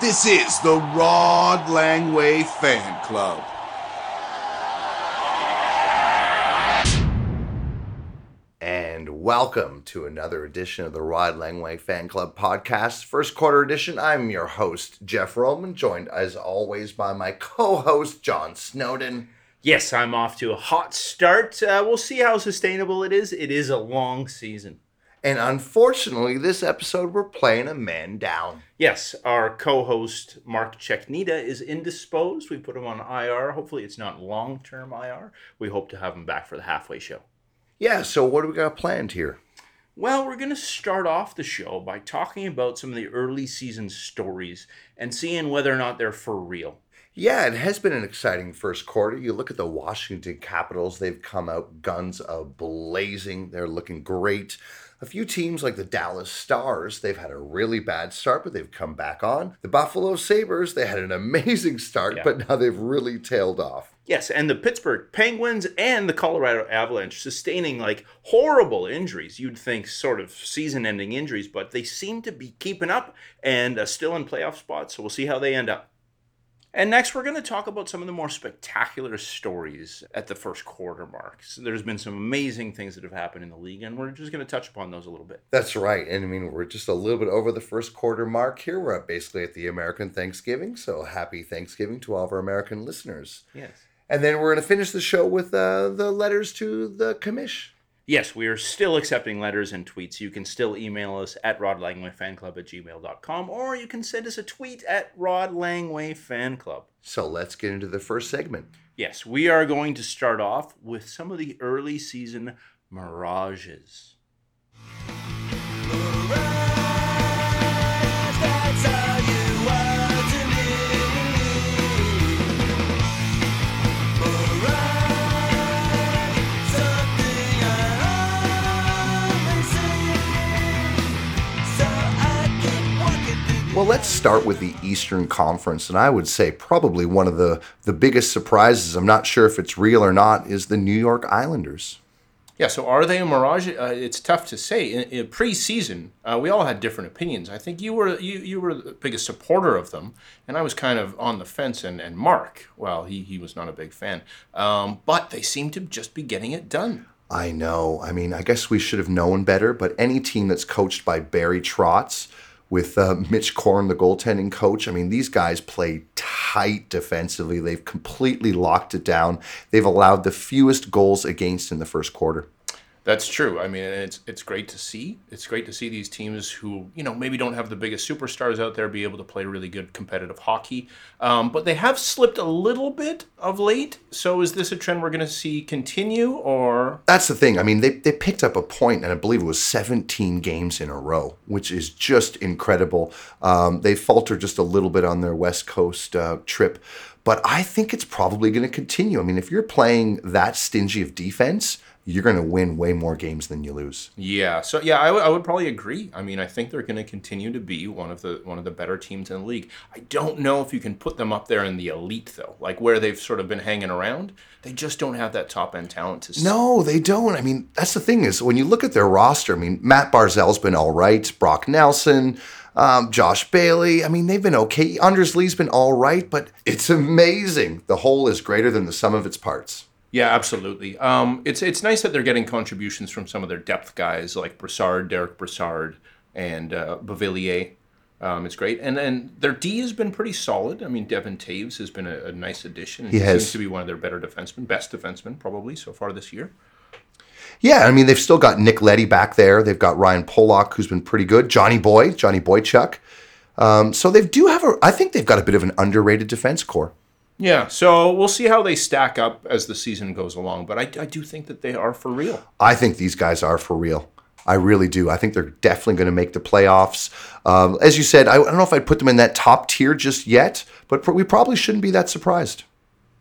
This is the Rod Langway Fan Club. And welcome to another edition of the Rod Langway Fan Club podcast, first quarter edition. I'm your host, Jeff Roman, joined as always by my co host, John Snowden. Yes, I'm off to a hot start. Uh, we'll see how sustainable it is. It is a long season. And unfortunately, this episode we're playing a man down. Yes, our co-host Mark Cheknita is indisposed. We put him on IR. Hopefully, it's not long-term IR. We hope to have him back for the halfway show. Yeah, so what do we got planned here? Well, we're going to start off the show by talking about some of the early season stories and seeing whether or not they're for real. Yeah, it has been an exciting first quarter. You look at the Washington Capitals, they've come out guns a blazing. They're looking great. A few teams like the Dallas Stars, they've had a really bad start, but they've come back on. The Buffalo Sabres, they had an amazing start, Yeah. but now they've really tailed off. Yes, and the Pittsburgh Penguins and the Colorado Avalanche sustaining like horrible injuries. You'd think sort of season ending injuries, but they seem to be keeping up and uh, still in playoff spots. So we'll see how they end up. And next, we're going to talk about some of the more spectacular stories at the first quarter mark. So there's been some amazing things that have happened in the league, and we're just going to touch upon those a little bit. That's right. And I mean, we're just a little bit over the first quarter mark here. We're basically at the American Thanksgiving. So happy Thanksgiving to all of our American listeners. Yes. And then we're going to finish the show with uh, the letters to the commish. Yes, we are still accepting letters and tweets. You can still email us at rodlangwayfanclub at gmail.com or you can send us a tweet at rodlangwayfanclub. So let's get into the first segment. Yes, we are going to start off with some of the early season mirages. Well, let's start with the Eastern Conference, and I would say probably one of the, the biggest surprises, I'm not sure if it's real or not, is the New York Islanders. Yeah, so are they a mirage? Uh, it's tough to say. In, in pre-season, uh, we all had different opinions. I think you were you, you were the biggest supporter of them, and I was kind of on the fence. And, and Mark, well, he, he was not a big fan. Um, but they seem to just be getting it done. I know. I mean, I guess we should have known better, but any team that's coached by Barry Trotz with uh, Mitch Korn, the goaltending coach, I mean, these guys play tight defensively. They've completely locked it down. They've allowed the fewest goals against in the first quarter. That's true. I mean, it's it's great to see. It's great to see these teams who you know maybe don't have the biggest superstars out there be able to play really good competitive hockey. Um, but they have slipped a little bit of late. So is this a trend we're going to see continue, or That's the thing. I mean, they, they picked up a point, and I believe it was 17 games in a row, which is just incredible. Um, they faltered just a little bit on their West Coast uh, trip, but I think it's probably going to continue. I mean, if you're playing that stingy of defense, you're going to win way more games than you lose. Yeah, so yeah, I, w- I would probably agree. I mean, I think they're going to continue to be one of the one of the better teams in the league. I don't know if you can put them up there in the elite though, like where they've sort of been hanging around. They just don't have that top end talent to. No, they don't. I mean, that's the thing is when you look at their roster. I mean, Matt Barzal's been all right. Brock Nelson, um, Josh Bailey. I mean, they've been okay. Anders Lee's been all right, but it's amazing. The whole is greater than the sum of its parts. Yeah, absolutely. Um, it's it's nice that they're getting contributions from some of their depth guys like Brassard, Derick Brassard, and uh, Beauvillier. Um, it's great, and then their D has been pretty solid. I mean, Devon Toews has been a, a nice addition. He has. seems to be one of their better defensemen, best defenseman probably so far this year. Yeah, I mean, they've still got Nick Leddy back there. They've got Ryan Pulock, who's been pretty good. Johnny Boy, Johnny Boychuk. Um, so they do have a. I think they've got a bit of an underrated defense core. Yeah, so we'll see how they stack up as the season goes along. But I, I do think that they are for real. I think these guys are for real. I really do. I think they're definitely going to make the playoffs. Um, as you said, I, I don't know if I'd put them in that top tier just yet, but pr- we probably shouldn't be that surprised.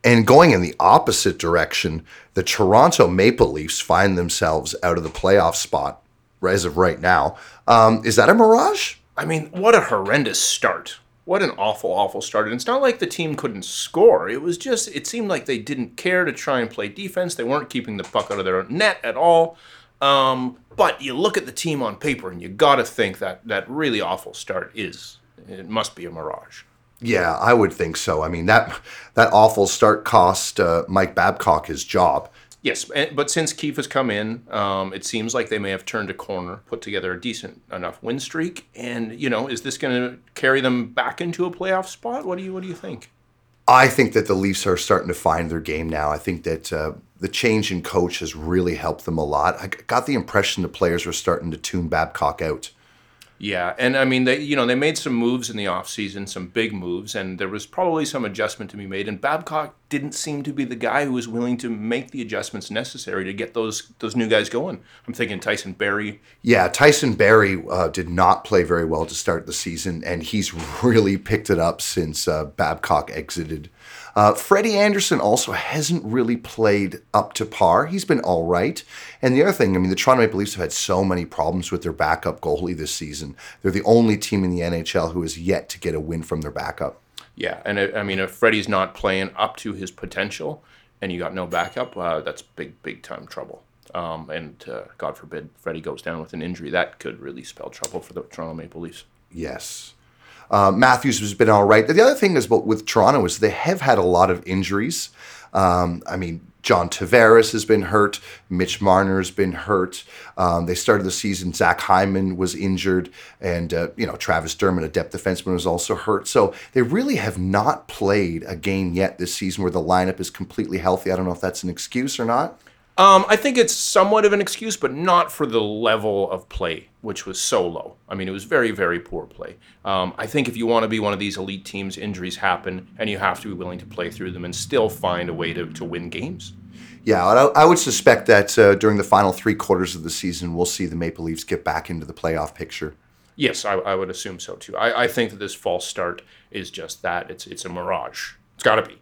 And going in the opposite direction, the Toronto Maple Leafs find themselves out of the playoff spot as of right now. Um, is that a mirage? I mean, what a horrendous start. What an awful, awful start. And it's not like the team couldn't score. It was just, it seemed like they didn't care to try and play defense. They weren't keeping the puck out of their net at all. Um, but you look at the team on paper and you got to think that that really awful start is, it must be a mirage. Yeah, I would think so. I mean that that awful start cost uh, Mike Babcock his job. Yes, but since Keefe has come in, um, it seems like they may have turned a corner, put together a decent enough win streak, and you know, is this going to carry them back into a playoff spot? What do you What do you think? I think that the Leafs are starting to find their game now. I think that uh, the change in coach has really helped them a lot. I got the impression the players were starting to tune Babcock out. Yeah, and I mean, they you know they made some moves in the offseason, some big moves, and there was probably some adjustment to be made. And Babcock didn't seem to be the guy who was willing to make the adjustments necessary to get those those new guys going. I'm thinking Tyson Barrie. Yeah, Tyson Barrie uh, did not play very well to start the season, and he's really picked it up since uh, Babcock exited. Uh, Freddie Andersen also hasn't really played up to par. He's been all right. And the other thing, I mean, the Toronto Maple Leafs have had so many problems with their backup goalie this season. They're the only team in the NHL who has yet to get a win from their backup. Yeah, and I I mean, if Freddie's not playing up to his potential, and you got no backup, uh, that's big, big time trouble. Um, and uh, God forbid Freddie goes down with an injury, that could really spell trouble for the Toronto Maple Leafs. Yes. Uh, Matthews has been all right. The other thing is about with Toronto is they have had a lot of injuries. Um, I mean, John Tavares has been hurt. Mitch Marner's been hurt. Um, they started the season. Zach Hyman was injured, and uh, you know Travis Dermott, a depth defenseman, was also hurt. So they really have not played a game yet this season where the lineup is completely healthy. I don't know if that's an excuse or not. Um, I think it's somewhat of an excuse, but not for the level of play, which was so low. I mean, it was very, very poor play. Um, I think if you want to be one of these elite teams, injuries happen, and you have to be willing to play through them and still find a way to, to win games. Yeah, I, I would suspect that uh, during the final three quarters of the season, we'll see the Maple Leafs get back into the playoff picture. Yes, I, I would assume so too. I, I think that this false start is just that. It's it's a mirage. It's got to be.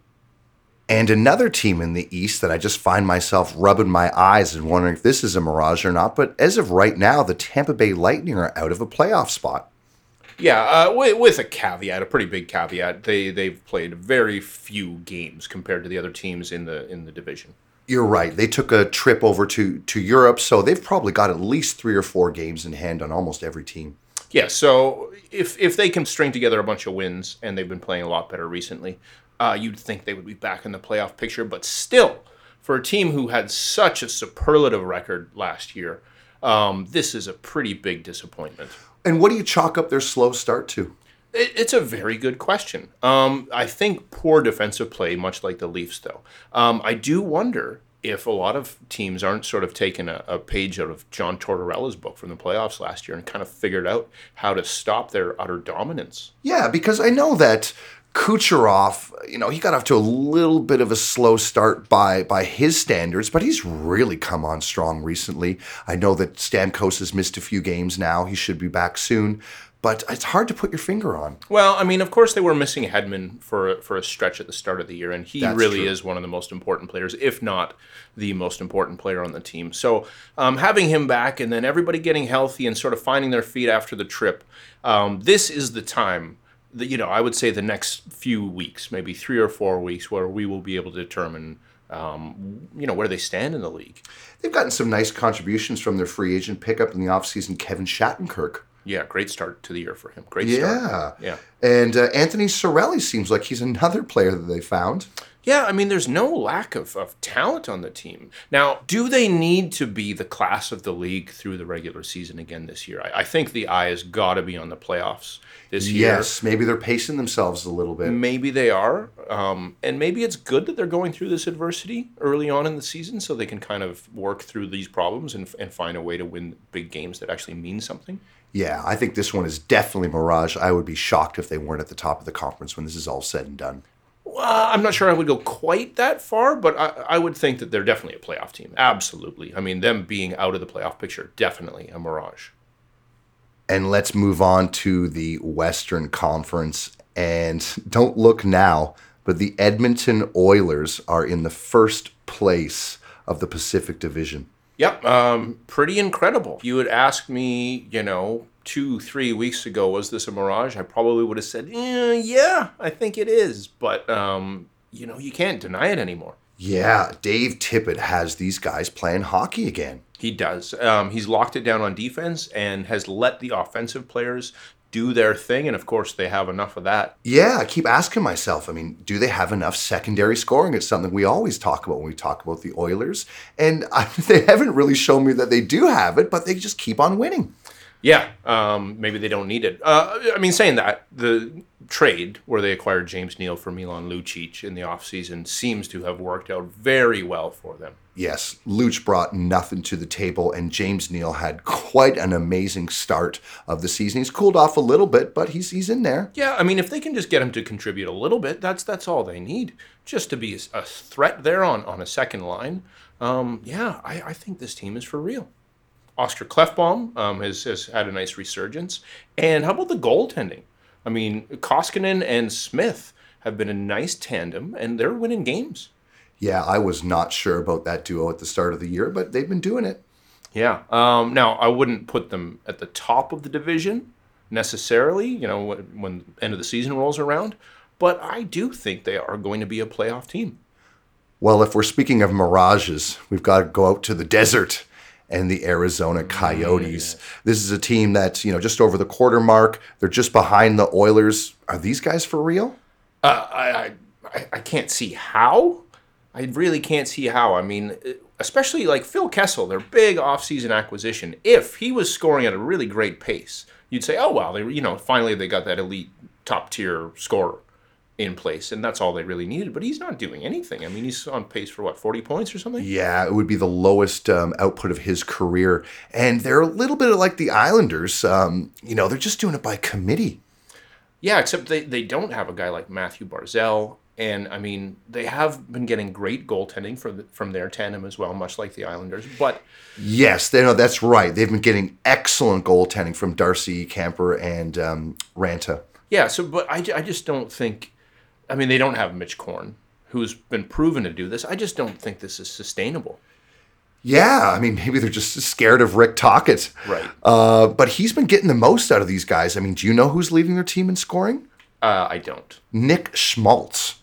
And another team in the East that I just find myself rubbing my eyes and wondering if this is a mirage or not. But as of right now, the Tampa Bay Lightning are out of a playoff spot. Yeah, uh, with, with a caveat, a pretty big caveat. They they've played very few games compared to the other teams in the in the division. You're right. They took a trip over to, to Europe, so they've probably got at least three or four games in hand on almost every team. Yeah, so if if they can string together a bunch of wins, and they've been playing a lot better recently, uh, you'd think they would be back in the playoff picture. But still, for a team who had such a superlative record last year, um, this is a pretty big disappointment. And what do you chalk up their slow start to? It, it's a very good question. Um, I think poor defensive play, much like the Leafs, though. Um, I do wonder if a lot of teams aren't sort of taking a, a page out of John Tortorella's book from the playoffs last year and kind of figured out how to stop their utter dominance. Yeah, because I know that Kucherov, you know, he got off to a little bit of a slow start by by his standards, but he's really come on strong recently. I know that Stamkos has missed a few games now. He should be back soon, but it's hard to put your finger on. Well, I mean, of course, they were missing Hedman for for a stretch at the start of the year, and he That's really true. is one of the most important players, if not the most important player on the team. So, um, having him back, and then everybody getting healthy and sort of finding their feet after the trip, um, this is the time. That, you know, I would say the next few weeks, maybe three or four weeks, where we will be able to determine, um, you know, where they stand in the league. They've gotten some nice contributions from their free agent pickup in the offseason, Kevin Shattenkirk. Yeah, great start to the year for him. Great Yeah. start. Yeah. And uh, Anthony Cirelli seems like he's another player that they found. Yeah, I mean, there's no lack of, of talent on the team. Now, do they need to be the class of the league through the regular season again this year? I, I think the eye has got to be on the playoffs this year. Yes, maybe they're pacing themselves a little bit. Maybe they are. Um, and maybe it's good that they're going through this adversity early on in the season so they can kind of work through these problems and, and find a way to win big games that actually mean something. Yeah, I think this one is definitely Mirage. I would be shocked if they weren't at the top of the conference when this is all said and done. Well, I'm not sure I would go quite that far, but I, I would think that they're definitely a playoff team. Absolutely. I mean, them being out of the playoff picture, definitely a mirage. And let's move on to the Western Conference. And don't look now, but the Edmonton Oilers are in the first place of the Pacific Division. Yep, um, pretty incredible. You would ask me, you know, two, three weeks ago, was this a mirage? I probably would have said, eh, yeah, I think it is. But, um, you know, you can't deny it anymore. Yeah, Dave Tippett has these guys playing hockey again. He does. Um, he's locked it down on defense and has let the offensive players do their thing, and of course they have enough of that. Yeah, I keep asking myself. I mean, do they have enough secondary scoring? It's something we always talk about when we talk about the Oilers, and I, they haven't really shown me that they do have it, but they just keep on winning. Yeah, um, maybe they don't need it. Uh, I mean, saying that, the trade where they acquired James Neal for Milan Lucic in the offseason seems to have worked out very well for them. Yes, Luch brought nothing to the table, and James Neal had quite an amazing start of the season. He's cooled off a little bit, but he's he's in there. Yeah, I mean, if they can just get him to contribute a little bit, that's that's all they need, just to be a, a threat there on, on a second line. Um, yeah, I, I think this team is for real. Oscar Klefbom um, has, has had a nice resurgence. And how about the goaltending? I mean, Koskinen and Smith have been a nice tandem, and they're winning games. Yeah, I was not sure about that duo at the start of the year, but they've been doing it. Yeah. Um, now, I wouldn't put them at the top of the division necessarily, you know, when, when the end of the season rolls around, but I do think they are going to be a playoff team. Well, if we're speaking of mirages, we've got to go out to the desert and the Arizona Coyotes. This is a team that's, you know, just over the quarter mark. They're just behind the Oilers. Are these guys for real? Uh, I, I, I can't see how. I really can't see how. I mean, especially like Phil Kessel, their big offseason acquisition. If he was scoring at a really great pace, you'd say, "Oh wow, they you know finally they got that elite top tier scorer in place, and that's all they really needed." But he's not doing anything. I mean, he's on pace for what forty points or something. Yeah, it would be the lowest um, output of his career. And they're a little bit like the Islanders. Um, you know, they're just doing it by committee. Yeah, except they, they don't have a guy like Mathew Barzal. And I mean, they have been getting great goaltending for the, from their tandem as well, much like the Islanders. But Yes, they know that's right. They've been getting excellent goaltending from Darcy Kuemper and um, Raanta. yeah, so but I, I just don't think. I mean, they don't have Mitch Korn, who's been proven to do this. I just don't think this is sustainable. Yeah, I mean, maybe they're just scared of Rick Tocchet. Right. Uh, but he's been getting the most out of these guys. I mean, do you know who's leading their team in scoring? Uh, I don't. Nick Schmaltz,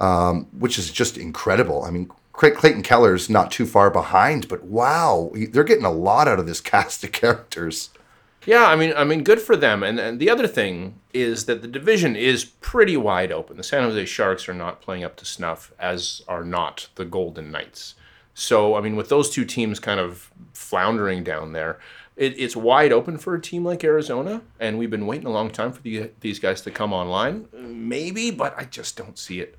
um, which is just incredible. I mean, Clayton Keller's not too far behind, but wow, they're getting a lot out of this cast of characters. Yeah, I mean, I mean, good for them. And, and the other thing is that the division is pretty wide open. The San Jose Sharks are not playing up to snuff, as are not the Golden Knights. So, I mean, with those two teams kind of floundering down there, it, it's wide open for a team like Arizona. And we've been waiting a long time for the, these guys to come online. Maybe, but I just don't see it.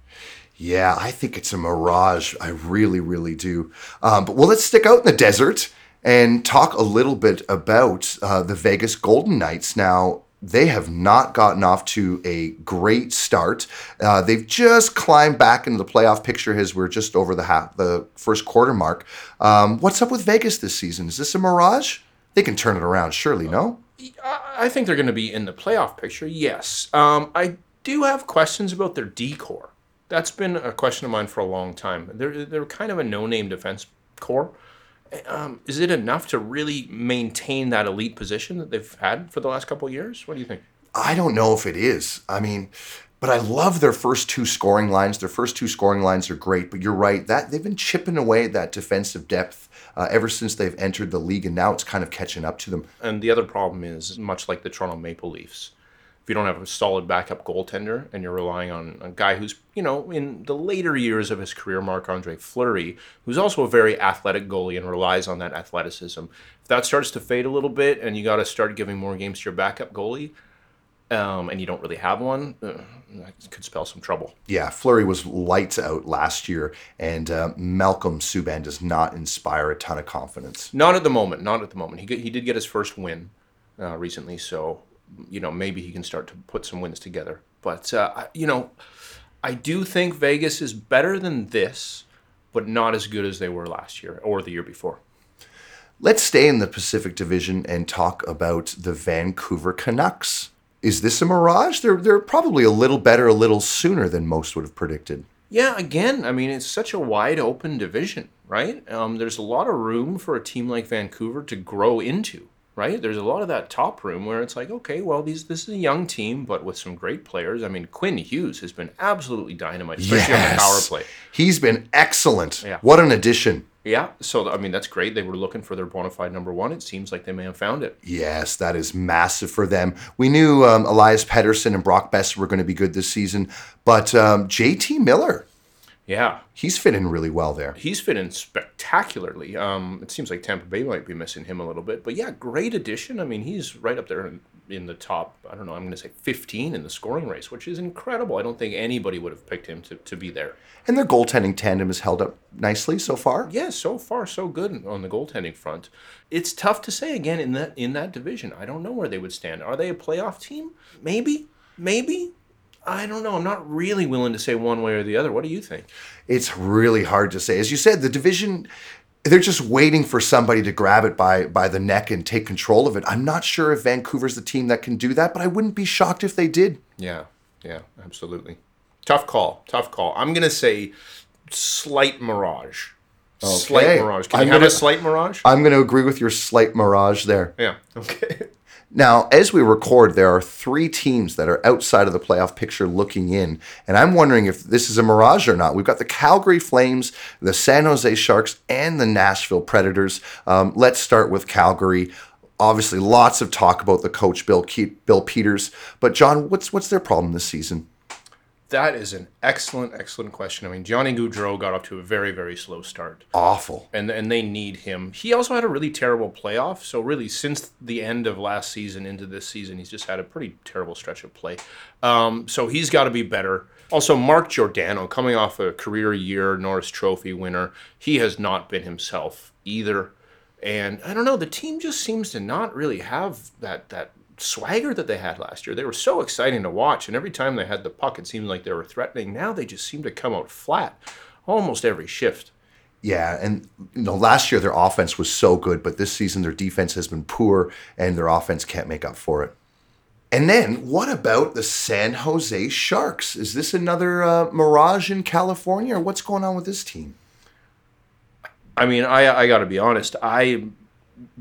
Yeah, I think it's a mirage. I really, really do. Um, but well, let's stick out in the desert and talk a little bit about uh, the Vegas Golden Knights. Now, they have not gotten off to a great start. Uh, they've just climbed back into the playoff picture as we're just over the half, the first quarter mark. Um, what's up with Vegas this season? Is this a mirage? They can turn it around, surely, no? I I think they're going to be in the playoff picture. Yes, um, I do have questions about their decor. That's been a question of mine for a long time. They're they're kind of a no-name defense core. Um, is it enough to really maintain that elite position that they've had for the last couple of years? What do you think? I don't know if it is. I mean, but I love their first two scoring lines. Their first two scoring lines are great. But you're right that they've been chipping away at that defensive depth uh, ever since they've entered the league, and now it's kind of catching up to them. And the other problem is much like the Toronto Maple Leafs. If you don't have a solid backup goaltender and you're relying on a guy who's, you know, in the later years of his career, Marc Andre Fleury, who's also a very athletic goalie and relies on that athleticism. If that starts to fade a little bit and you got to start giving more games to your backup goalie, um, and you don't really have one, uh, that could spell some trouble. Yeah, Fleury was lights out last year, and uh, Malcolm Subban does not inspire a ton of confidence. Not at the moment. Not at the moment. He he did get his first win uh, recently, so you know maybe he can start to put some wins together. But uh, you know, I do think Vegas is better than this, but not as good as they were last year or the year before. Let's stay in the Pacific Division and talk about the Vancouver Canucks. Is this a mirage? They're they're probably a little better a little sooner than most would have predicted. Yeah, again, I mean, it's such a wide open division, right? Um, there's a lot of room for a team like Vancouver to grow into, right? There's a lot of that top room where it's like, okay, well, these this is a young team, but with some great players. I mean, Quinn Hughes has been absolutely dynamite, especially on the power play. He's been excellent. Yeah. What an addition. Yeah, so I mean that's great. They were looking for their bona fide number one. It seems like they may have found it. Yes, that is massive for them. We knew um, Elias Pettersson and Brock Boeser were going to be good this season, but um, JT Miller, Yeah, he's fitting really well there. he's fitting in spectacularly. Um, it seems like Tampa Bay might be missing him a little bit, but yeah, great addition. I mean, he's right up there in, in the top. I don't know. I'm going to say 15 in the scoring race, which is incredible. I don't think anybody would have picked him to, to be there. And their goaltending tandem has held up nicely so far. Yeah, so far so good on the goaltending front. It's tough to say again in that in that division. I don't know where they would stand. Are they a playoff team? Maybe, maybe. I don't know. I'm not really willing to say one way or the other. What do you think? It's really hard to say. As you said, the division they're just waiting for somebody to grab it by by the neck and take control of it. I'm not sure if Vancouver's the team that can do that, but I wouldn't be shocked if they did. Yeah, yeah, absolutely. Tough call. Tough call. I'm gonna say slight mirage. Okay. Slight mirage. Can I'm you have gonna- a slight mirage? I'm going to agree with your slight mirage there. yeah. Okay. Now, as we record, there are three teams that are outside of the playoff picture looking in, and I'm wondering if this is a mirage or not. We've got the Calgary Flames, the San Jose Sharks, and the Nashville Predators. Um, let's start with Calgary. Obviously, lots of talk about the coach Bill Ke- Bill Peters, but John, what's what's their problem this season? That is an excellent, excellent question. I mean, Johnny Gaudreau got off to a very, very slow start. Awful. and and they need him. He also had a really terrible playoff. So really, since the end of last season into this season, he's just had a pretty terrible stretch of play. Um, so he's got to be better. Also, Mark Giordano, coming off a career year Norris Trophy winner, he has not been himself either. And I don't know, the team just seems to not really have that that swagger that they had last year. They were so exciting to watch, and every time they had the puck, it seemed like they were threatening. Now they just seem to come out flat almost every shift. Yeah, and you know, last year their offense was so good, but this season their defense has been poor, and their offense can't make up for it. And then, what about the San Jose Sharks? Is this another uh, mirage in California, or what's going on with this team? I mean, I I got to be honest. I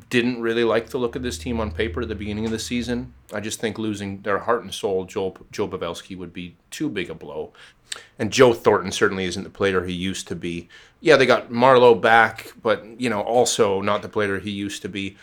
didn't really like the look of this team on paper at the beginning of the season. I just think losing their heart and soul, Joe Joe Pavelski, would be too big a blow. And Joe Thornton certainly isn't the player he used to be. Yeah, they got Marleau back, but you know, also not the player he used to be.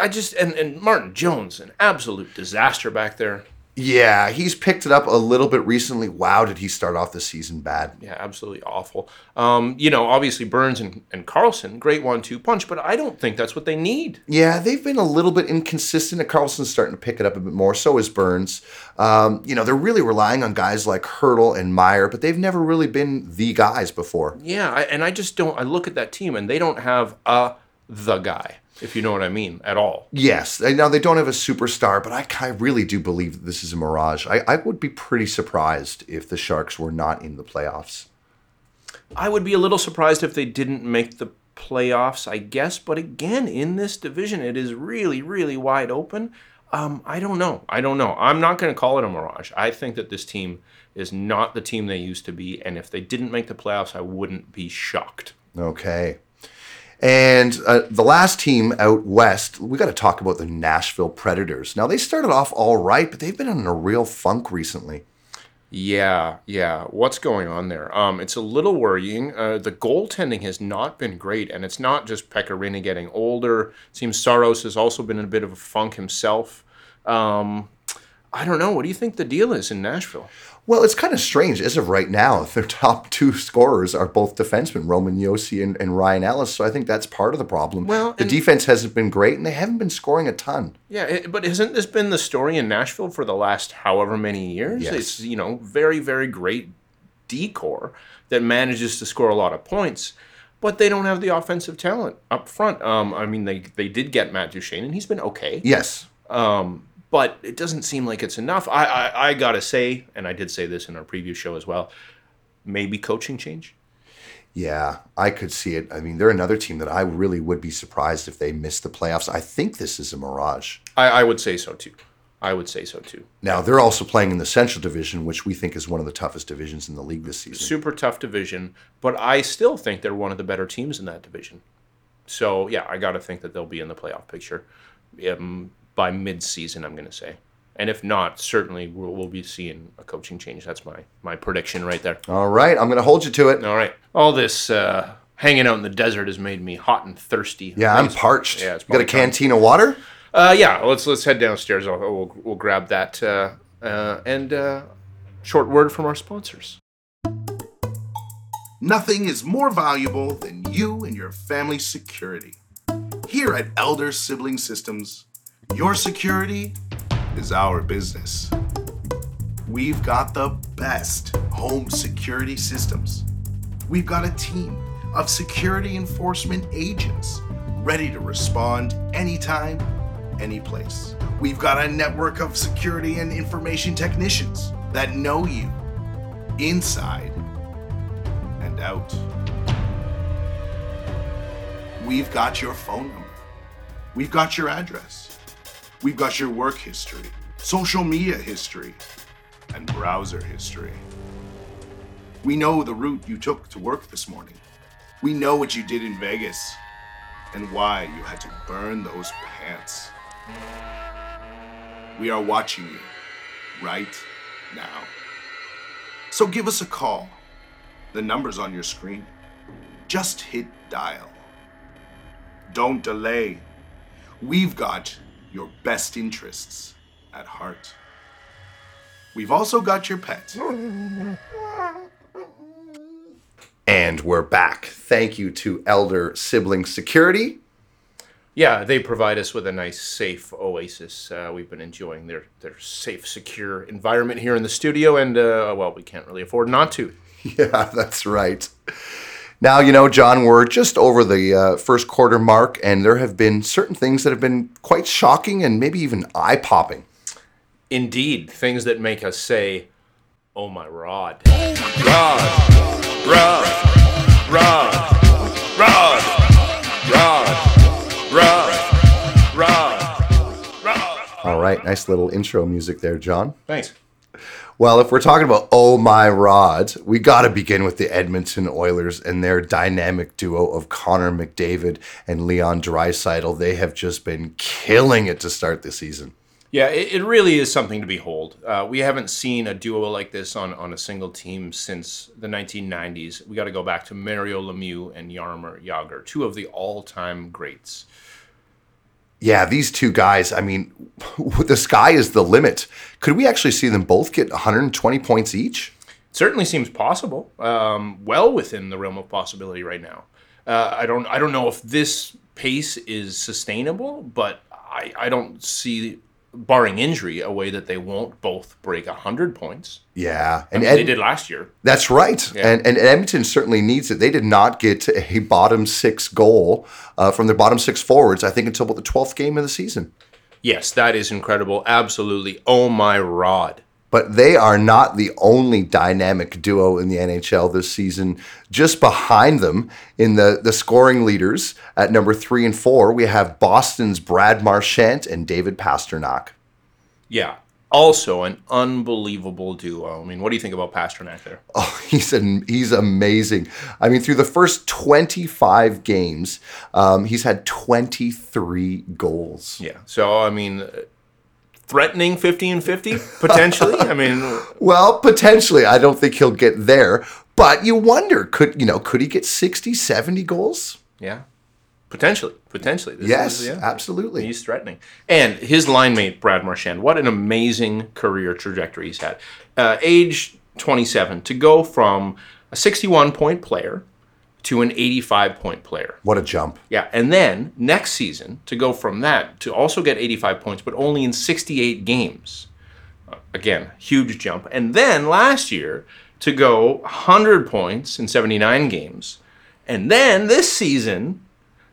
I just and, and Martin Jones, an absolute disaster back there. Yeah, he's picked it up a little bit recently. Wow, did he start off the season bad? Yeah, absolutely awful. Um, you know, obviously Burns and, and Karlsson, great one-two punch, but I don't think that's what they need. Yeah, they've been a little bit inconsistent. Karlsson's starting to pick it up a bit more. So is Burns. Um, you know, they're really relying on guys like Hertl and Meier, but they've never really been the guys before. Yeah, I, and I just don't. I look at that team and they don't have a the guy, if you know what I mean, at all. Yes, now they don't have a superstar, but I, I really do believe that this is a mirage. I, I would be pretty surprised if the Sharks were not in the playoffs. I would be a little surprised if they didn't make the playoffs, I guess. But again, in this division, it is really, really wide open. Um, I don't know. I don't know. I'm not going to call it a mirage. I think that this team is not the team they used to be, and if they didn't make the playoffs, I wouldn't be shocked. Okay. And uh, the last team out west, we got to talk about the Nashville Predators. Now, they started off all right, but they've been in a real funk recently. Yeah, yeah. What's going on there? Um, it's a little worrying. Uh, the goaltending has not been great, and it's not just Pekka Rinne getting older. It seems Saros has also been in a bit of a funk himself. Um, I don't know. What do you think the deal is in Nashville? Well, it's kind of strange. As of right now, their top two scorers are both defensemen, Roman Josi and, and Ryan Ellis. So I think that's part of the problem. Well, the defense hasn't been great, and they haven't been scoring a ton. Yeah, it, but hasn't this been the story in Nashville for the last however many years? Yes. It's you know very very great decor that manages to score a lot of points, but they don't have the offensive talent up front. Um, I mean they they did get Matt Duchene and he's been okay. Yes. But it doesn't seem like it's enough. I, I I gotta say, and I did say this in our preview show as well. Maybe coaching change. Yeah, I could see it. I mean, they're another team that I really would be surprised if they missed the playoffs. I think this is a mirage. I, I would say so too. I would say so too. Now, they're also playing in the Central Division, which we think is one of the toughest divisions in the league this season. Super tough division, but I still think they're one of the better teams in that division. So yeah, I gotta think that they'll be in the playoff picture um, by mid-season. I'm gonna say, and if not, certainly we'll, we'll be seeing a coaching change. That's my my prediction right there. All right, I'm going to hold you to it. All right. All this uh, hanging out in the desert has made me hot and thirsty. Yeah, I'm parched. Yeah, it's you got a probably time. canteen of water? Uh, yeah, let's let's head downstairs. I'll, we'll we'll grab that uh, uh, and uh, short word from our sponsors. Nothing is more valuable than you and your family's security. Here at Elder Sibling Systems, your security is our business. We've got the best home security systems. We've got a team of security enforcement agents ready to respond anytime, any place. We've got a network of security and information technicians that know you inside and out. We've got your phone number. We've got your address. We've got your work history, social media history, and browser history. We know the route you took to work this morning. We know what you did in Vegas and why you had to burn those pants. We are watching you right now. So give us a call. The number's on your screen. Just hit dial. Don't delay. We've got your best interests at heart. We've also got your pet. And we're back. Thank you to Elder Sibling Security. Yeah, they provide us with a nice, safe oasis. Uh, we've been enjoying their their safe, secure environment here in the studio, and uh, well, we can't really afford not to. Yeah, that's right. Now, you know, John, we're just over the uh, first quarter mark, and there have been certain things that have been quite shocking and maybe even eye popping. Indeed, things that make us say, "Oh my rod." Rod, Rod, Rod, Rod, Rod, Rod, Rod, Rod. All right, nice little intro music there, John. Thanks. Well, if we're talking about oh my rod, we got to begin with the Edmonton Oilers and their dynamic duo of Connor McDavid and Leon Draisaitl. They have just been killing it to start the season. Yeah, it, it really is something to behold. Uh, we haven't seen a duo like this on, on a single team since the 1990s. We got to go back to Mario Lemieux and Jaromir Jagr, two of the all-time greats. Yeah, these two guys, I mean, the sky is the limit. Could we actually see them both get 120 points each? certainly seems possible. Um, well within the realm of possibility right now. Uh, I don't I don't know if this pace is sustainable, but I, I don't see, barring injury, a way that they won't both break hundred points. Yeah, and they Ed- did last year. That's right. Yeah. And, and Edmonton certainly needs it. They did not get a bottom six goal uh, from their bottom six forwards, I think, until about the 12th game of the season. Yes, that is incredible. Absolutely. Oh my rod. But they are not the only dynamic duo in the NHL this season. Just behind them in the, the scoring leaders at number three and four, we have Boston's Brad Marchand and David Pastrnak. Yeah. Also an unbelievable duo. I mean, what do you think about Pastrnak there? Oh, he's an, he's amazing. I mean, through the first 25 games, um, he's had 23 goals. Yeah. So I mean, threatening 50 and 50 potentially. I mean, Well, potentially, I don't think he'll get there, but you wonder could you know could he get 60, 70 goals? yeah. Potentially, potentially. This Yes, is- yeah. absolutely. He's threatening. And his line mate, Brad Marchand, what an amazing career trajectory he's had. Uh, age 27, to go from a 61 point player to an 85 point player. What a jump! Yeah. And then next season, to go from that to also get 85 points, but only in 68 games. Uh, again, huge jump. And then last year, to go 100 points in 79 games. And then this season,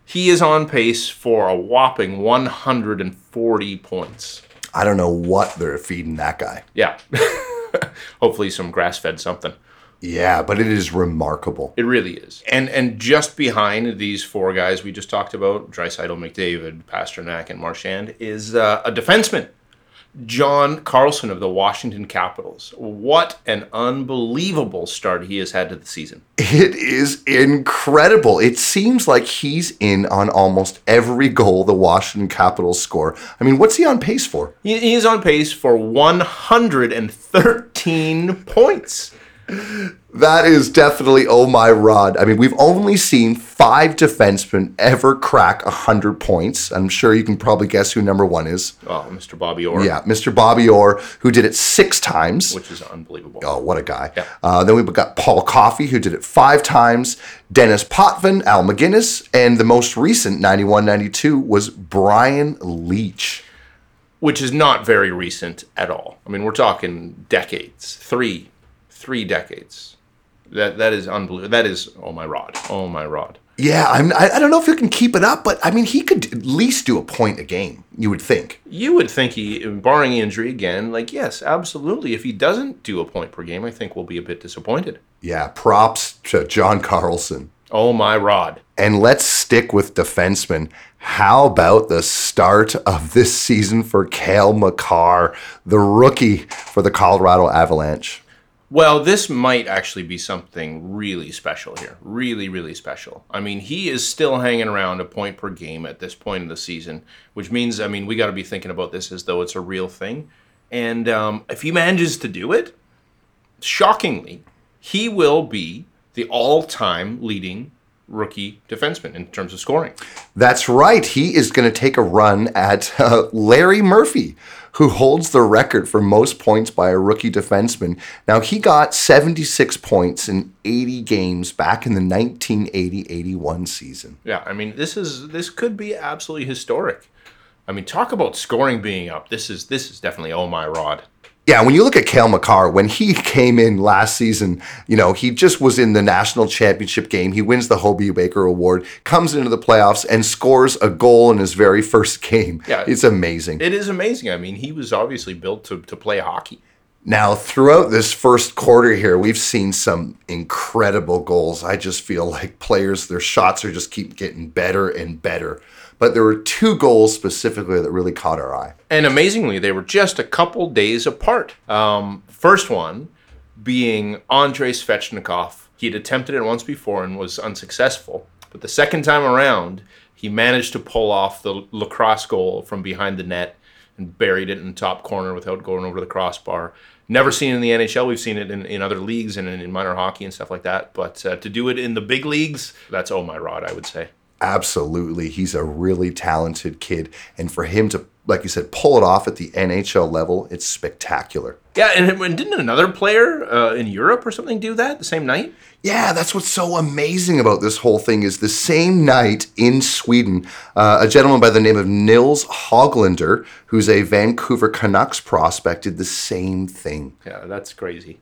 he is on pace for a whopping 140 points. I don't know what they're feeding that guy. Yeah. Hopefully some grass-fed something. Yeah, but it is remarkable. It really is. And and just behind these four guys we just talked about, Draisaitl, McDavid, Pastrnak, and Marchand, is uh, a defenseman, John Carlson of the Washington Capitals. What an unbelievable start he has had to the season. It is incredible. It seems like he's in on almost every goal the Washington Capitals score. I mean, what's he on pace for? He, he is on pace for 113 points. That is definitely oh my rod. I mean, we've only seen five defensemen ever crack 100 points. I'm sure you can probably guess who number one is. Oh, Mr. Bobby Orr. Yeah, Mr. Bobby Orr, who did it six times. Which is unbelievable. Oh, what a guy. Uh, then we've got Paul Coffey, who did it five times, Dennis Potvin, Al MacInnis, and the most recent 91 92 was Brian Leetch. Which is not very recent at all. I mean, we're talking decades. Three. Three decades. That that is unbelievable. That is oh my rod. Oh my rod. Yeah, I'm, I, I don't know if he can keep it up, but I mean, he could at least do a point a game, you would think. You would think he, barring injury again, like yes, absolutely. If he doesn't do a point per game, I think we'll be a bit disappointed. Yeah, props to John Carlson. Oh my rod. And let's stick with defensemen. How about the start of this season for Cale Makar, the rookie for the Colorado Avalanche? Well, this might actually be something really special here. Really, really special. I mean, he is still hanging around a point per game at this point in the season, which means, I mean, we got to be thinking about this as though it's a real thing. And um, if he manages to do it, shockingly, he will be the all time leading rookie defenseman in terms of scoring. That's right. He is going to take a run at uh, Larry Murphy, who holds the record for most points by a rookie defenseman. Now, he got 76 points in 80 games back in the 1980-81 season. Yeah, I mean, this is this could be absolutely historic. I mean, talk about scoring being up. This is this is definitely oh my rod. Yeah, when you look at Cale Makar, when he came in last season, you know, he just was in the national championship game. He wins the Hobey Baker Award, comes into the playoffs, and scores a goal in his very first game. Yeah. It's amazing. It is amazing. I mean, he was obviously built to, to play hockey. Now, throughout this first quarter here, we've seen some incredible goals. I just feel like players, their shots are just keep getting better and better. But there were two goals specifically that really caught our eye. And amazingly, they were just a couple days apart. Um, first one being Andrei Svechnikov. He had attempted it once before and was unsuccessful. But the second time around, he managed to pull off the lacrosse goal from behind the net and buried it in the top corner without going over the crossbar. Never seen in the NHL. We've seen it in, in other leagues and in, in minor hockey and stuff like that. But uh, to do it in the big leagues, that's oh my rod, I would say. Absolutely. He's a really talented kid. And for him to, like you said, pull it off at the NHL level, it's spectacular. Yeah, and, and didn't another player uh, in Europe or something do that the same night? Yeah, that's what's so amazing about this whole thing is the same night in Sweden, uh, a gentleman by the name of Nils Hoglander, who's a Vancouver Canucks prospect, did the same thing. Yeah, that's crazy.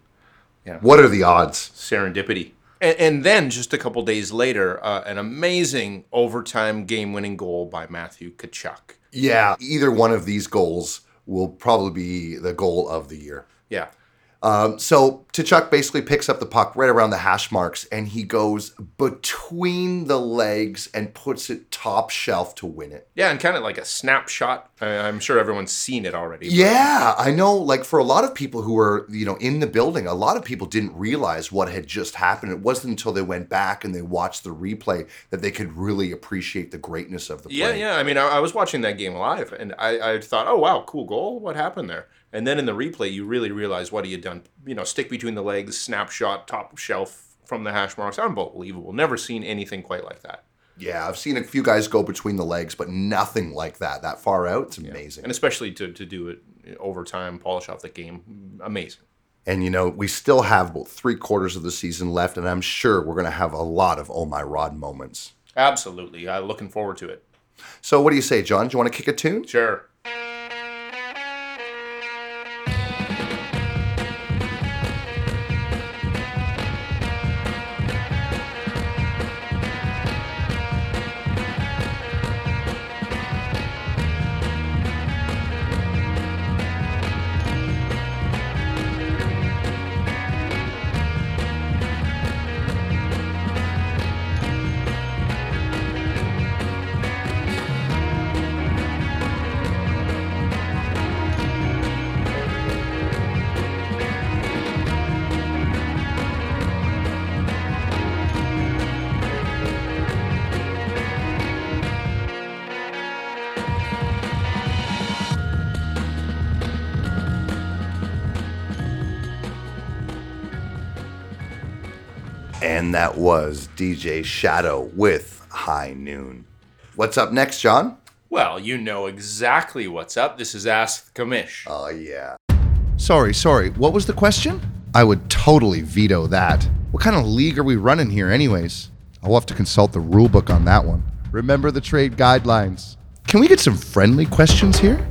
yeah What are the odds? serendipity. And, and then just a couple days later, uh, an amazing overtime game-winning goal by Matthew Tkachuk. Yeah, either one of these goals will probably be the goal of the year. Yeah, Um, so Tkachuk basically picks up the puck right around the hash marks and he goes between the legs and puts it top shelf to win it. yeah, and kind of like a snapshot. I, I'm sure everyone's seen it already. Yeah, I know. Like for a lot of people who were, you know, in the building, a lot of people didn't realize what had just happened. It wasn't until they went back and they watched the replay that they could really appreciate the greatness of the play. Yeah, yeah. I mean, I, I was watching that game live, and I, I thought, oh wow, cool goal. What happened there? And then in the replay, you really realize what he had done. You know, stick between the legs, snapshot, top shelf from the hash marks. Unbelievable. Never seen anything quite like that. Yeah, I've seen a few guys go between the legs, but nothing like that. That far out, it's amazing. And especially to, to do it overtime, polish off the game, amazing. And you know, we still have about three quarters of the season left, and I'm sure we're going to have a lot of oh my rod moments. Absolutely. Uh, looking forward to it. So, what do you say, John? Do you want to kick a tune? Sure. Was DJ Shadow with High Noon. What's up next, John? Well, you know exactly what's up. This is Ask the Commish. Oh, yeah. Sorry, sorry. What was the question? I would totally veto that. What kind of league are we running here, anyways? I'll have to consult the rule book on that one. Remember the trade guidelines. Can we get some friendly questions here?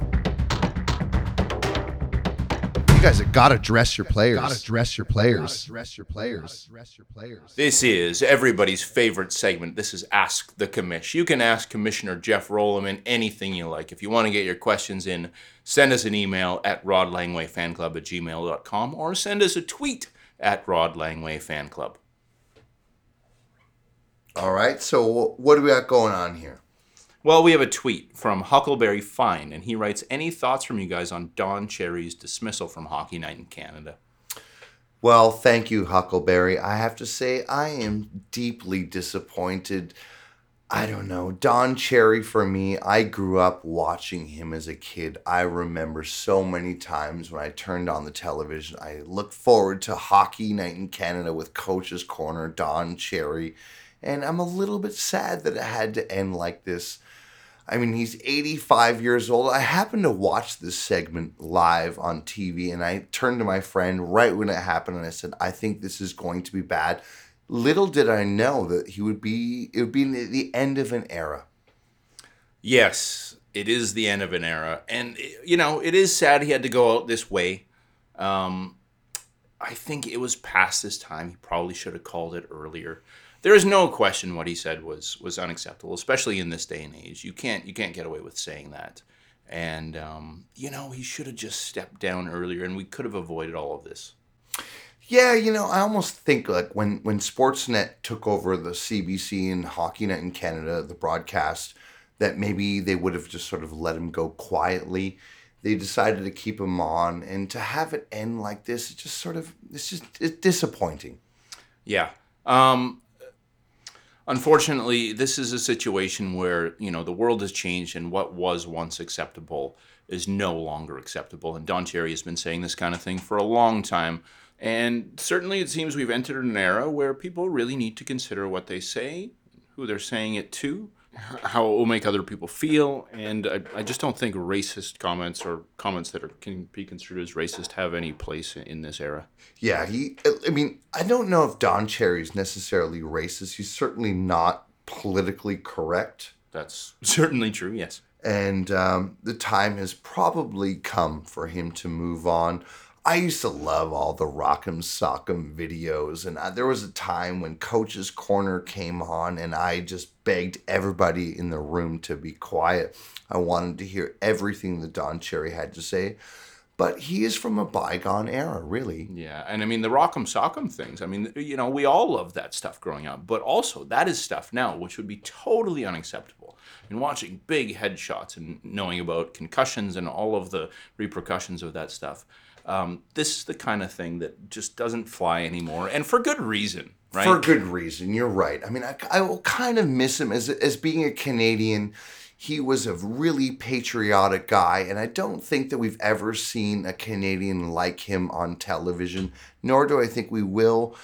You guys have got to dress your players. Got to dress your players. Dress your players. Dress your players. This is everybody's favorite segment. This is Ask the Commish. You can ask Commissioner Jeff Roloman anything you like. If you want to get your questions in, send us an email at rodlangwayfanclub at gmail.com or send us a tweet at rodlangwayfanclub. All right. So, what do we got going on here? Well, we have a tweet from Huckleberry Fine, and he writes, Any thoughts from you guys on Don Cherry's dismissal from Hockey Night in Canada? Well, thank you, Huckleberry. I have to say, I am deeply disappointed. I don't know. Don Cherry, for me, I grew up watching him as a kid. I remember so many times when I turned on the television, I looked forward to Hockey Night in Canada with Coach's Corner, Don Cherry. And I'm a little bit sad that it had to end like this. I mean, he's 85 years old. I happened to watch this segment live on TV, and I turned to my friend right when it happened, and I said, "I think this is going to be bad." Little did I know that he would be. It would be the end of an era. Yes, it is the end of an era. And, you know, it is sad he had to go out this way. Um, I think it was past his time. He probably should have called it earlier. There is no question what he said was was unacceptable, especially in this day and age. You can't you can't get away with saying that. And um, you know, he should have just stepped down earlier, and we could have avoided all of this. Yeah, you know, I almost think like when when Sportsnet took over the CBC and Hockey Night in Canada, the broadcast, that maybe they would have just sort of let him go quietly. They decided to keep him on, and to have it end like this, it just sort of it's just it's disappointing. Yeah. Um, unfortunately, this is a situation where you know the world has changed, and what was once acceptable is no longer acceptable. And Don Cherry has been saying this kind of thing for a long time. And certainly, it seems we've entered an era where people really need to consider what they say, who they're saying it to, how it will make other people feel. And I, I just don't think racist comments or comments that are, can be construed as racist have any place in this era. Yeah, he. I mean, I don't know if Don Cherry's necessarily racist. He's certainly not politically correct, That's certainly true, yes. and um, the time has probably come for him to move on. I used to love all the Rock'em Sock'em videos, and I, there was a time when Coach's Corner came on, and I just begged everybody in the room to be quiet. I wanted to hear everything that Don Cherry had to say, but he is from a bygone era, really. Yeah, and I mean the Rock'em Sock'em things. I mean, you know, we all loved that stuff growing up, but also that is stuff now which would be totally unacceptable. And watching big headshots and knowing about concussions and all of the repercussions of that stuff, um, this is the kind of thing that just doesn't fly anymore, and for good reason, right? For good reason. You're right. I mean, I, I will kind of miss him as as being a Canadian. He was a really patriotic guy, and I don't think that we've ever seen a Canadian like him on television. Nor do I think we will.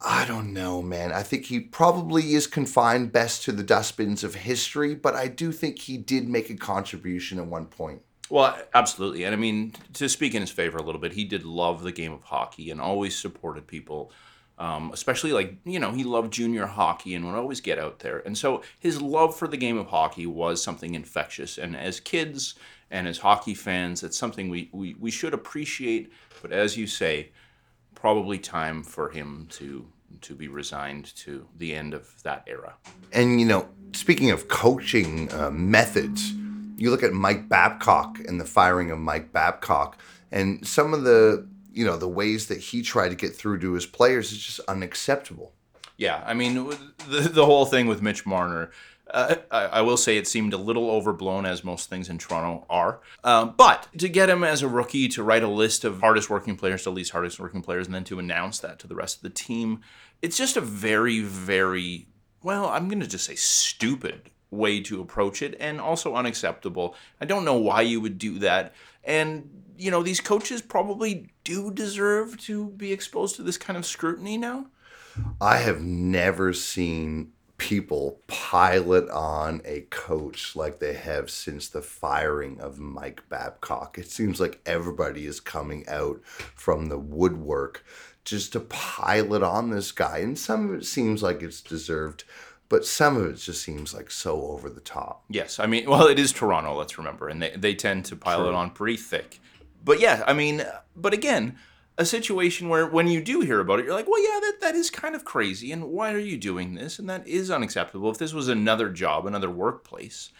I don't know, man. I think he probably is confined best to the dustbins of history, but I do think he did make a contribution at one point. Well, absolutely. And I mean, to speak in his favor a little bit, he did love the game of hockey and always supported people, um, especially like, you know, he loved junior hockey and would always get out there. And so his love for the game of hockey was something infectious. And as kids and as hockey fans, it's something we, we, we should appreciate. But as you say, probably time for him to to be resigned to the end of that era. And you know, speaking of coaching uh, methods, you look at Mike Babcock and the firing of Mike Babcock, and some of the you know the ways that he tried to get through to his players is just unacceptable. Yeah, I mean, the, the whole thing with Mitch Marner, uh, I, I will say it seemed a little overblown, as most things in Toronto are. Um, but to get him as a rookie to write a list of hardest working players to least hardest working players, and then to announce that to the rest of the team, it's just a very, very, well, I'm going to just say stupid way to approach it and also unacceptable. I don't know why you would do that. And, you know, these coaches probably do deserve to be exposed to this kind of scrutiny now. I have never seen people pilot on a coach like they have since the firing of Mike Babcock. It seems like everybody is coming out from the woodwork just to pilot on this guy. And some of it seems like it's deserved, but some of it just seems like so over the top. Yes, I mean, well, it is Toronto. Let's remember, and they they tend to pile it on pretty thick. But yeah, I mean, but again, a situation where when you do hear about it, you're like, well, yeah, that that is kind of crazy, and why are you doing this? And that is unacceptable. If this was another job, another workplace,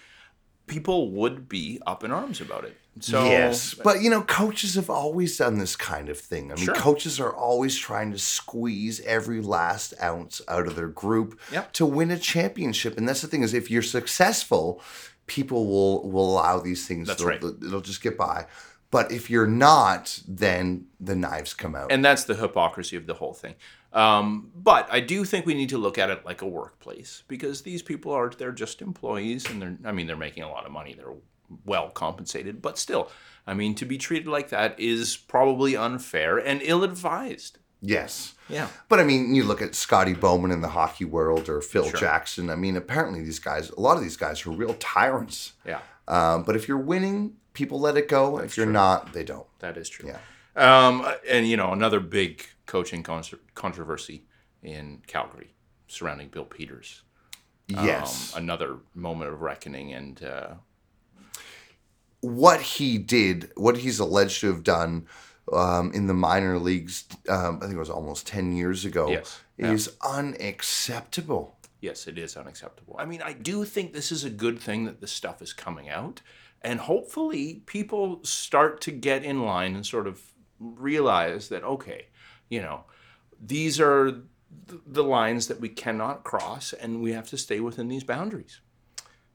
people would be up in arms about it. So yes, but you know, coaches have always done this kind of thing. I mean, Sure. coaches are always trying to squeeze every last ounce out of their group Yep. to win a championship. And that's the thing is, if you're successful, people will will allow these things. That's they'll- right. It'll just get by. But if you're not, then the knives come out. and that's the hypocrisy of the whole thing. Um, but I do think we need to look at it like a workplace because these people are they're just employees and they're I mean they're making a lot of money. They're well compensated, but still, I mean to be treated like that is probably unfair and ill-advised. yes. Yeah. But I mean, you look at Scotty Bowman in the hockey world or Phil Jackson. I mean, apparently these guys, a lot of these guys are real tyrants. Yeah. Um, but if you're winning, people let it go. if you're not, they don't. That is true. Yeah. Um, and you know, another big coaching con- controversy in Calgary surrounding Bill Peters. Yes. Um, another moment of reckoning and uh, what he did, what he's alleged to have done um, in the minor leagues, um, I think it was almost 10 years ago, Yes. Yeah. is unacceptable. Yes, it is unacceptable. I mean, I do think this is a good thing that this stuff is coming out. And hopefully, people start to get in line and sort of realize that, okay, you know, these are the lines that we cannot cross and we have to stay within these boundaries.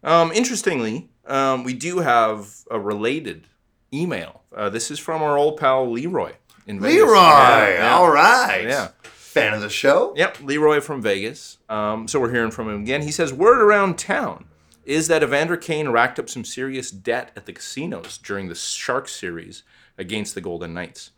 Um, interestingly, um, we do have a related email. Uh, this is from our old pal Leroy in Vegas. Leroy, Yeah, yeah. all right. Yeah. Fan of the show? Yep, Leroy from Vegas. Um, so we're hearing from him again. He says, Word around town is that Evander Kane racked up some serious debt at the casinos during the Sharks series against the Golden Knights.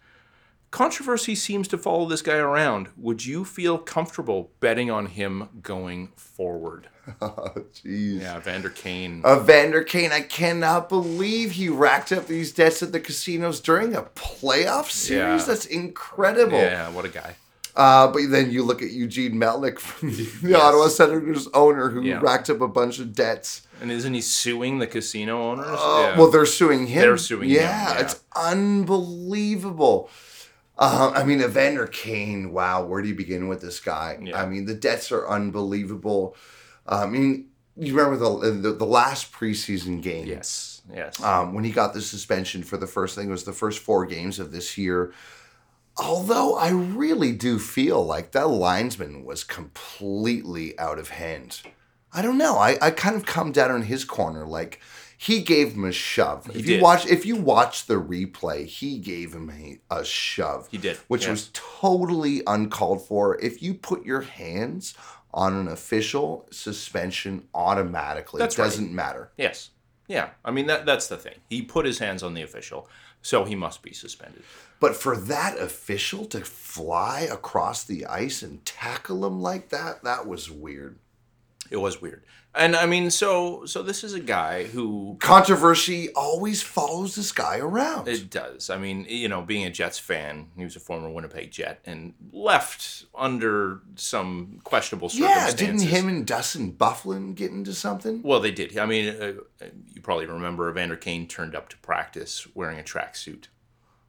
Controversy seems to follow this guy around. Would you feel comfortable betting on him going forward? Oh, jeez. Yeah, Vander Kane. Evander Kane, I cannot believe he racked up these debts at the casinos during a playoff series. Yeah. That's incredible. yeah, what a guy. Uh, but then you look at Eugene Melnyk from the Ottawa Senators owner who Yeah. racked up a bunch of debts. And isn't he suing the casino owners? Uh, Yeah. Well, they're suing him. They're suing him, yeah, yeah. it's unbelievable. Uh, I mean, Evander Kane. Wow, where do you begin with this guy? Yeah. I mean, the debts are unbelievable. Uh, I mean, you remember the the, the last preseason game? yes, yes. um, when he got the suspension for the first thing it was the first four games of this year. Although I really do feel like that linesman was completely out of hand. I don't know. I, I kind of come down on his corner. Like he gave him a shove. if you did. watch if you watch the replay, he gave him a, a shove. He did, Which yes. was totally uncalled for. If you put your hands on an official suspension automatically, That's it doesn't matter. Yes. Yeah. I mean that that's the thing. He put his hands on the official, so he must be suspended. But for that official to fly across the ice and tackle him like that, that was weird. It was weird. And I mean, so so this is a guy who Controversy always follows this guy around. it does. I mean, you know, being a Jets fan, he was a former Winnipeg Jet and left under some questionable circumstances. yeah, didn't him and Dustin Byfuglien get into something? Well, they did. I mean, uh, you probably remember Evander Kane turned up to practice wearing a tracksuit,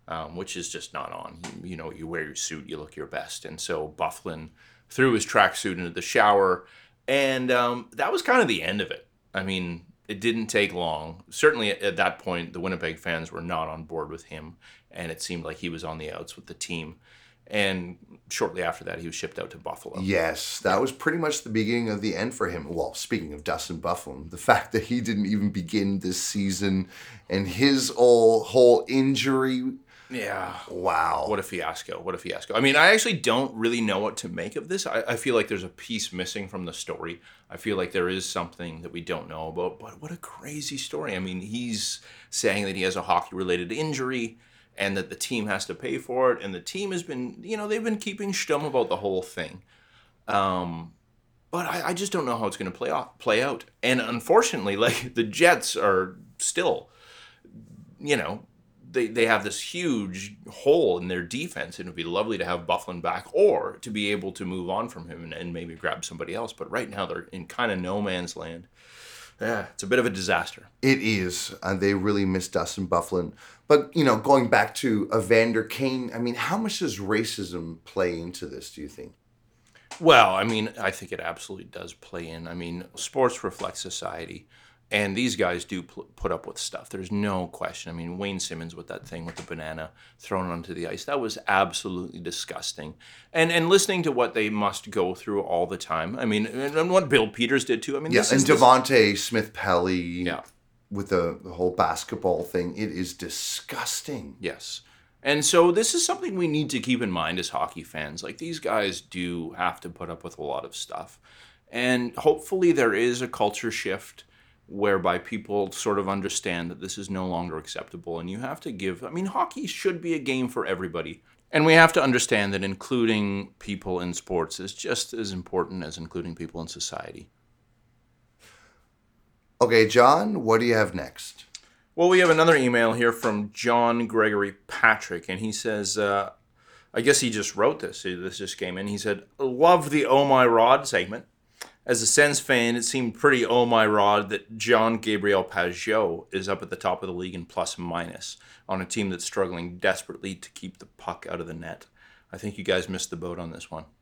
um, which is just not on. You, you know, you wear your suit, you look your best. And so Byfuglien threw his tracksuit into the shower, and um, that was kind of the end of it. I mean, it didn't take long. Certainly at, at that point, the Winnipeg fans were not on board with him, and it seemed like he was on the outs with the team. And shortly after that, he was shipped out to Buffalo. Yes, that was pretty much the beginning of the end for him. Well, speaking of Dustin Byfuglien, the fact that he didn't even begin this season and his whole, whole injury, Yeah. wow. What a fiasco. What a fiasco. I mean, I actually don't really know what to make of this. I, I feel like there's a piece missing from the story. I feel like there is something that we don't know about, but what a crazy story. I mean, he's saying that he has a hockey related injury and that the team has to pay for it. And the team has been, you know, they've been keeping stum about the whole thing. Um, but I, I just don't know how it's going to play off, play out. And unfortunately, like the Jets are still, you know, they, they have this huge hole in their defense, and it'd be lovely to have Byfuglien back or to be able to move on from him and, and maybe grab somebody else. But right now, they're in kind of no man's land. Yeah, it's a bit of a disaster. It is. and they really miss Dustin Byfuglien. But, you know, going back to Evander Kane, I mean, how much does racism play into this, do you think? Well, I mean, I think it absolutely does play in. I mean, sports reflect society, and these guys do pl- put up with stuff. There's no question. I mean, Wayne Simmonds with that thing with the banana thrown onto the ice, that was absolutely disgusting. And and listening to what they must go through all the time. I mean, and, and what Bill Peters did too. I mean, Yeah, and Devante Smith Pelly Yeah. with the, the whole basketball thing, it is disgusting. Yes. And so this is something we need to keep in mind as hockey fans. Like these guys do have to put up with a lot of stuff. And hopefully there is a culture shift whereby people sort of understand that this is no longer acceptable and you have to give I mean hockey should be a game for everybody. And we have to understand that including people in sports is just as important as including people in society. Okay, John, what do you have next? Well, we have another email here from John Gregory Patrick, and he says, uh, I guess he just wrote this. This just came in. He said, Love the Oh My Rod segment. As a Sens fan, it seemed pretty oh my rod that Jean-Gabriel Pageau is up at the top of the league in plus minus on a team that's struggling desperately to keep the puck out of the net. I think you guys missed the boat on this one.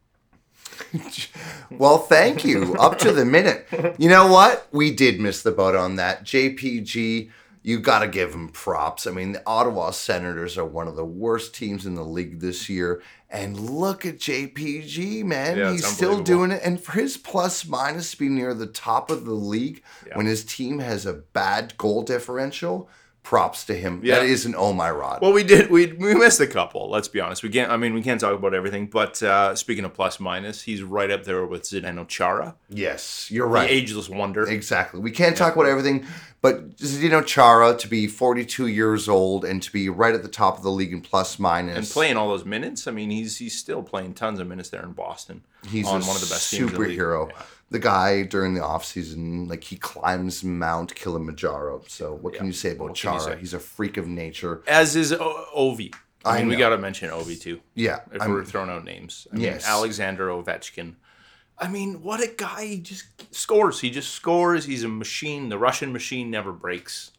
Well, thank you. Up to the minute. You know what? We did miss the boat on that. JGP, you got to give him props. I mean, the Ottawa Senators are one of the worst teams in the league this year. And look at JGP, man. Yeah, He's still doing it. And for his plus minus to be near the top of the league when his team has a bad goal differential, props to him. Yeah. That is an oh my rod. Well, we did. We we missed a couple. Let's be honest. We can't. I mean, we can't talk about everything. But uh, speaking of plus minus, he's right up there with Zdeno Chara, yes, you're the right. ageless wonder. Exactly. We can't talk about everything, but Zdeno Chara to be 42 years old and to be right at the top of the league in plus and playing all those minutes. I mean, he's he's still playing tons of minutes there in Boston. He's on one of the best teams in the league. superhero. The guy during the offseason, like he climbs Mount Kilimanjaro. So what can you say about What Chara? say? He's a freak of nature. As is o- Ovi. I I mean, we got to mention Ovi too. Yeah. If I'm- we're throwing out names, I mean, Yes. Alexander Ovechkin. I mean, what a guy! He just scores. He just scores. He's a machine. The Russian machine never breaks.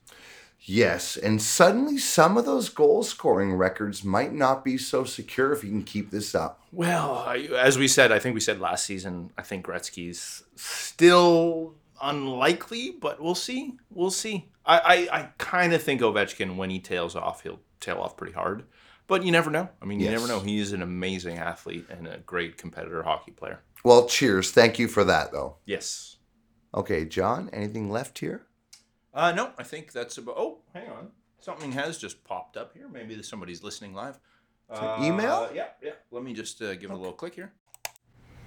Yes. And suddenly some of those goal scoring records might not be so secure if he can keep this up. Well, I, as we said, I think we said last season, I think Gretzky's still unlikely, but we'll see. We'll see. I, I, I kind of think Ovechkin, when he tails off, he'll tail off pretty hard. But you never know. I mean, you Yes. never know. He is an amazing athlete and a great competitor hockey player. Well, cheers. Thank you for that, though. Yes. Okay, John, anything left here? Uh, no, I think that's about. Oh, hang on. Something has just popped up here. Maybe somebody's listening live. Uh, email? Yeah, yeah. Let me just uh, give it a little click here.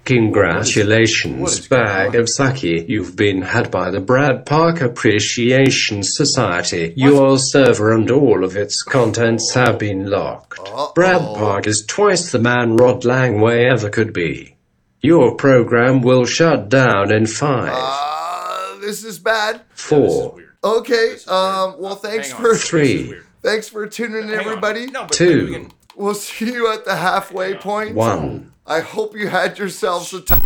Congratulations, what is going bag on? of sake. You've been had by the Brad Park Appreciation Society. Your server and all of its contents have been locked. Brad Park is twice the man Rod Langway ever could be. Your program will shut down in five, Uh, this is bad. four, Weird. Okay. This is weird. Um. Well, thanks Hang for Three. thanks for tuning in, Hang everybody. No, but Two. we can- We'll see you at the halfway point. one. I hope you had yourselves a time.